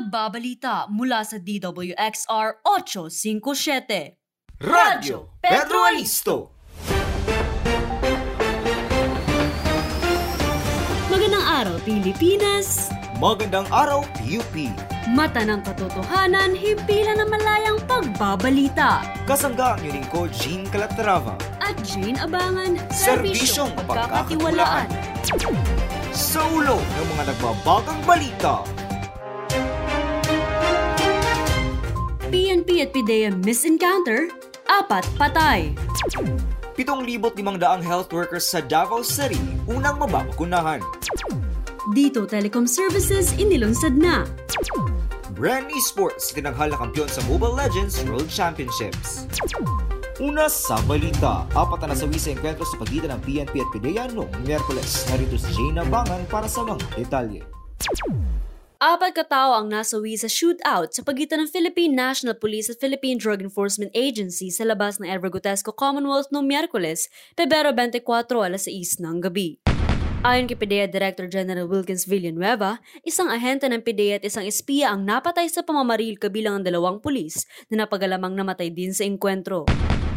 Nagbabalita mula sa DWXR 857. Radyo Pedro Alisto. Magandang araw, Pilipinas! Magandang araw, PUP. Mata ng katotohanan, himpilan ng malayang pagbabalita. Kasangga ang inyong lingkod, Jean Calatrava. At Jane Abangan, Serbisyong pagkakatiwalaan. Sa ulo ng mga nagbabagang balita. PIDEA misencounter, apat patay. 7,500 health workers sa Davao City unang mababakunahan. Dito Telecom Services inilunsad na. Brand Esports tinanghal na kampiyon sa Mobile Legends World Championships. Una sa balita, apat na nasawi sa enkwentro sa pagitan ng PNP at PIDEA noong Miyerkules. Narito si Jane Abangan para sa mga detalye. Apat katao ang nasawi sa shootout sa pagitan ng Philippine National Police at Philippine Drug Enforcement Agency sa labas ng Evergotesco Commonwealth noong Miyerkules, Pebrero 24 alas 6 ng gabi. Ayon kay PDEA Director General Wilkins Villanueva, isang ahente ng PDEA at isang espiya ang napatay sa pamamaril kabilang ang dalawang pulis na napagalamang namatay din sa engkwentro.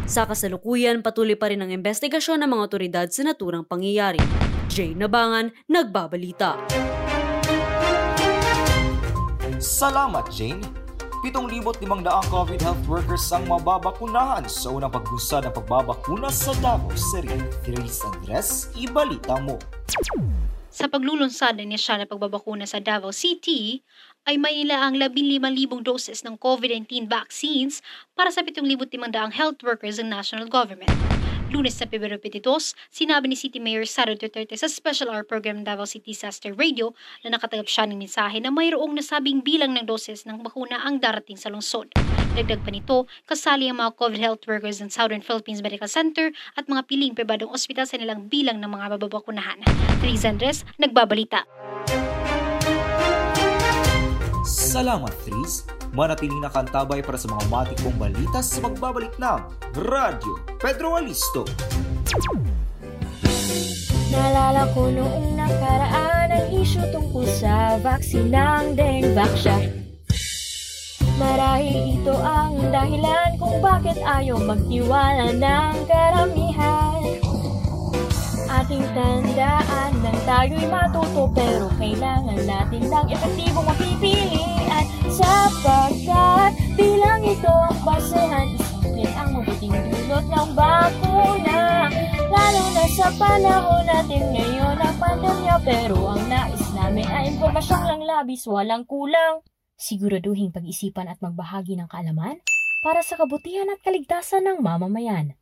Sa kasalukuyan, patuloy pa rin ang investigasyon ng mga otoridad sa naturang pangyayari. Jay Nabangan, Nagbabalita. Salamat, Jane. 7,500 COVID health workers ang mababakunahan sa unang pagbusa ng pagbabakuna sa Davao City. Grace Andres, ibalita mo. Sa paglulunsad ng inisyal na pagbabakuna sa Davao City, ay may ilaang 15,000 doses ng COVID-19 vaccines para sa 7,500 health workers ng national government. Lunes sa Pebrero 22, sinabi ni City Mayor Sara Duterte sa Special Hour Program Davao City Disaster Radio na nakatanggap siya ng mensahe na mayroong nasabing bilang ng doses ng bakuna ang darating sa lungsod. Dagdag pa nito, kasali ang mga COVID health workers ng Southern Philippines Medical Center at mga piling pribadong ospital sa nilang bilang ng mga bababakunahan. Teresa Andres, nagbabalita. Salamat, Tris. Manatiling nakantabay para sa mga matikong balita sa pagbabalik ng Radyo Pedro Alisto. Naalala ko noong nakaraan ang issue tungkol sa vaksinang Dengvaxia. Marahil ito ang dahilan kung bakit ayaw magtiwala ng karamihan. Ating tandaan ng tayo'y matuto pero kailangan natin ng epektibong mapipilian sapagkat bilang ito ang basehan isipin ang mabuting dulot ng bakuna lalo na sa panahon natin ngayon ang pandemya pero ang nais namin ay impormasyong lang labis walang kulang siguraduhin pag-isipan at magbahagi ng kaalaman para sa kabutihan at kaligtasan ng mamamayan.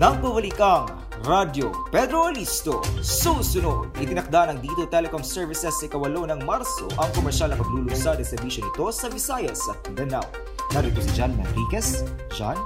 Nang pabalikang Radyo Pedro Alisto. Susunod, itinakda ng Dito Telecom Services sa ikawalo ng Marso ang komersyal na paglulunsad ng serbisyo nito sa Visayas at Mindanao. Narito si John Manriquez. John?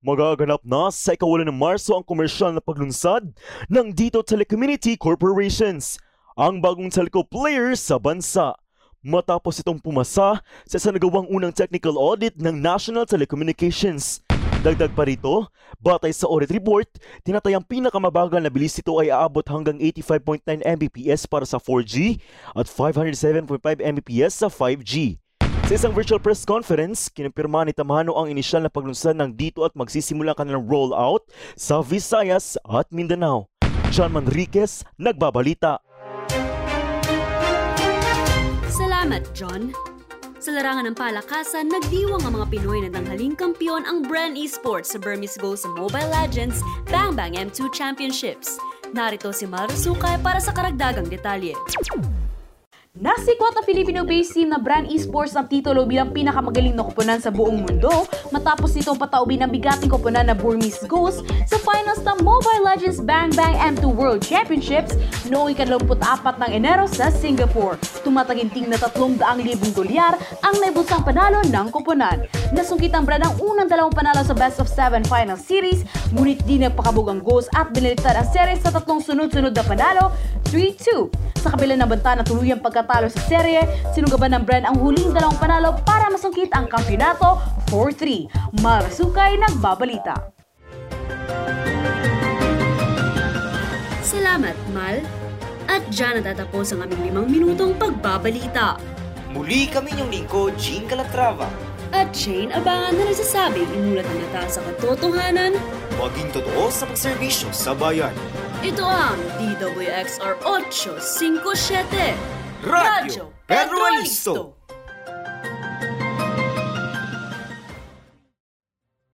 Magaganap na sa ikawalan ng Marso ang komersyal na paglunsad ng Dito Telecommunity Corporations, ang bagong telco player sa bansa. Matapos itong pumasa sa isa nagawang unang technical audit ng National Telecommunications. Dagdag pa rito, batay sa audit report, tinatayang pinakamabagal na bilis nito ay aabot hanggang 85.9 Mbps para sa 4G at 507.5 Mbps sa 5G. Sa isang virtual press conference, kinumpirma ni Tamano ang inisyal na paglunsad ng dito at magsisimula kanilang rollout sa Visayas at Mindanao. John Manriquez, Nagbabalita. Salamat, John. Sa larangan ng palakasan, nagdiwang ang mga Pinoy na tanghaling kampiyon ang Brand Esports sa Burmese Go sa Mobile Legends Bang Bang M2 Championships. Narito si Sukay para sa karagdagang detalye. Nasikwat ang Filipino-based team na Brand Esports ang titulo bilang pinakamagaling na koponan sa buong mundo matapos nitong pataubin ng bigating koponan na Burmese Ghost sa finals ng Mobile Legends Bang Bang M2 World Championships noong ika-24 ng Enero sa Singapore. Tumataginting na 300,000 dolyar ang naibusang panalo ng koponan. Nasungkit ang Brand ang unang dalawang panalo sa Best of 7 Final Series, ngunit di nagpakabog ang Ghost at binaliktad ang series sa tatlong sunod-sunod na panalo 3-2. Sa kabila ng banta na tuluyang pagkatalo sa serye, sinugaban ng Brand ang huling dalawang panalo para masungkit ang kampyonato 4-3. Marasukay nagbabalita. Salamat, Mal. At dyan natatapos ang aming limang minutong pagbabalita. Muli kami yung lingkod, Jean Calatrava. At Shane Abangan na nagsasabing imulat ang mata sa katotohanan, Maging totoo sa pagserbisyo sa bayan. Ito ang DWXR 857. Radyo Pedro Alisto.